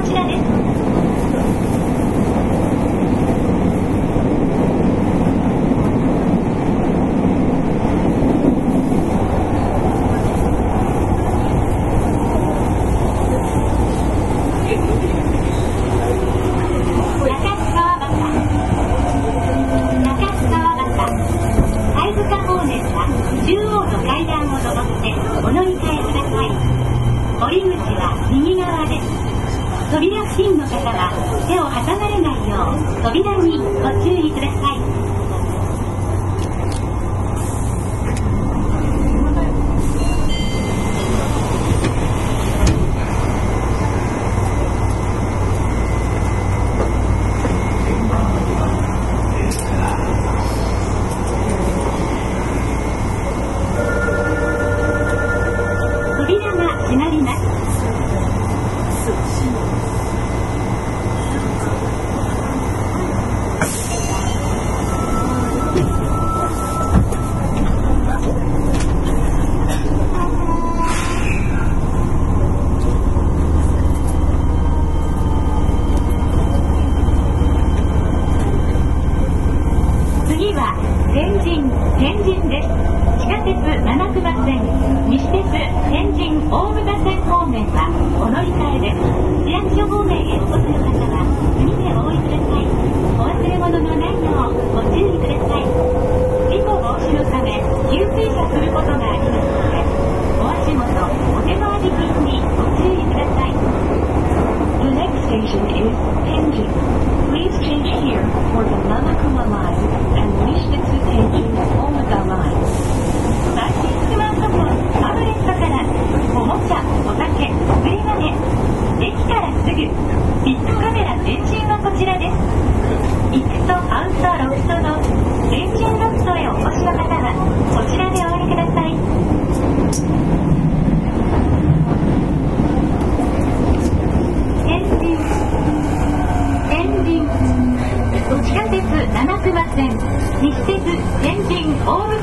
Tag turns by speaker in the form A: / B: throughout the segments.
A: こちらです。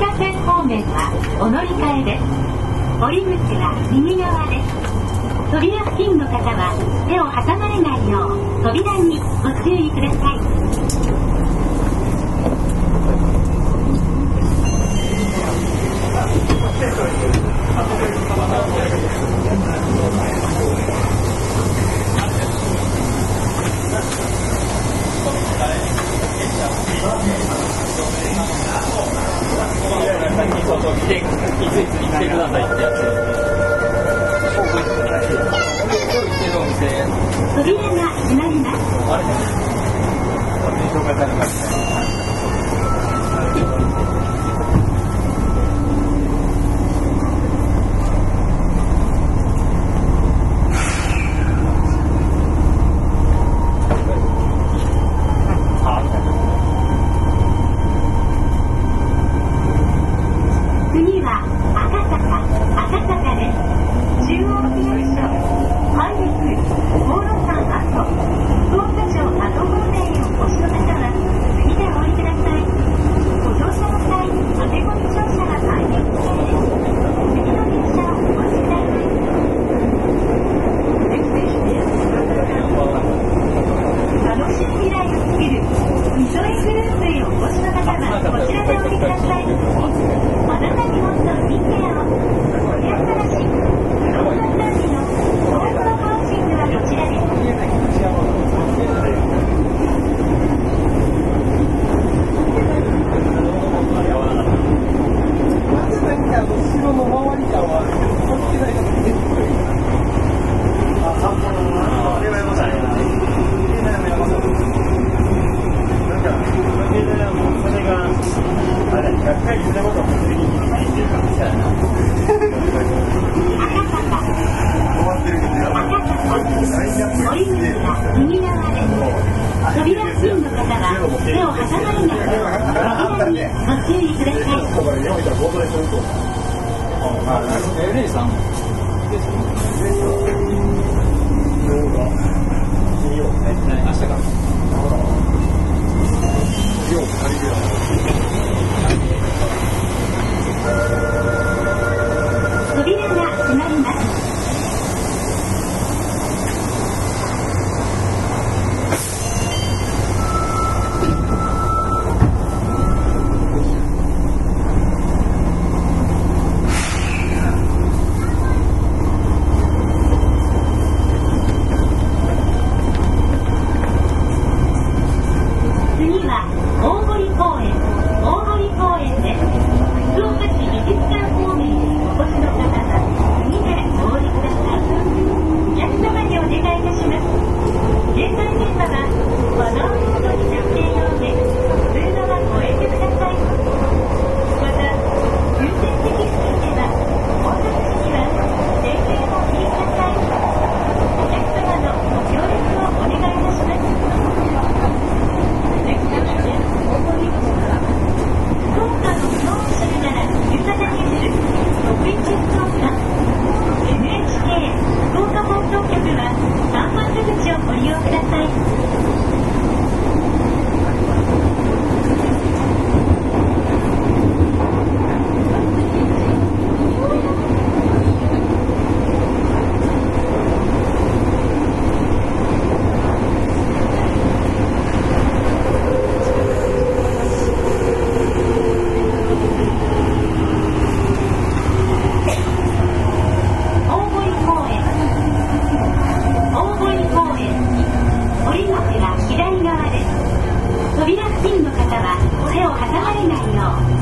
A: 方面はお乗り換えです。降り口は右側です。扉付近の方は手を挟まれないよう扉にご注意ください。誰は、い。扉が閉まります。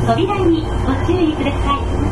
A: 扉にご注意ください。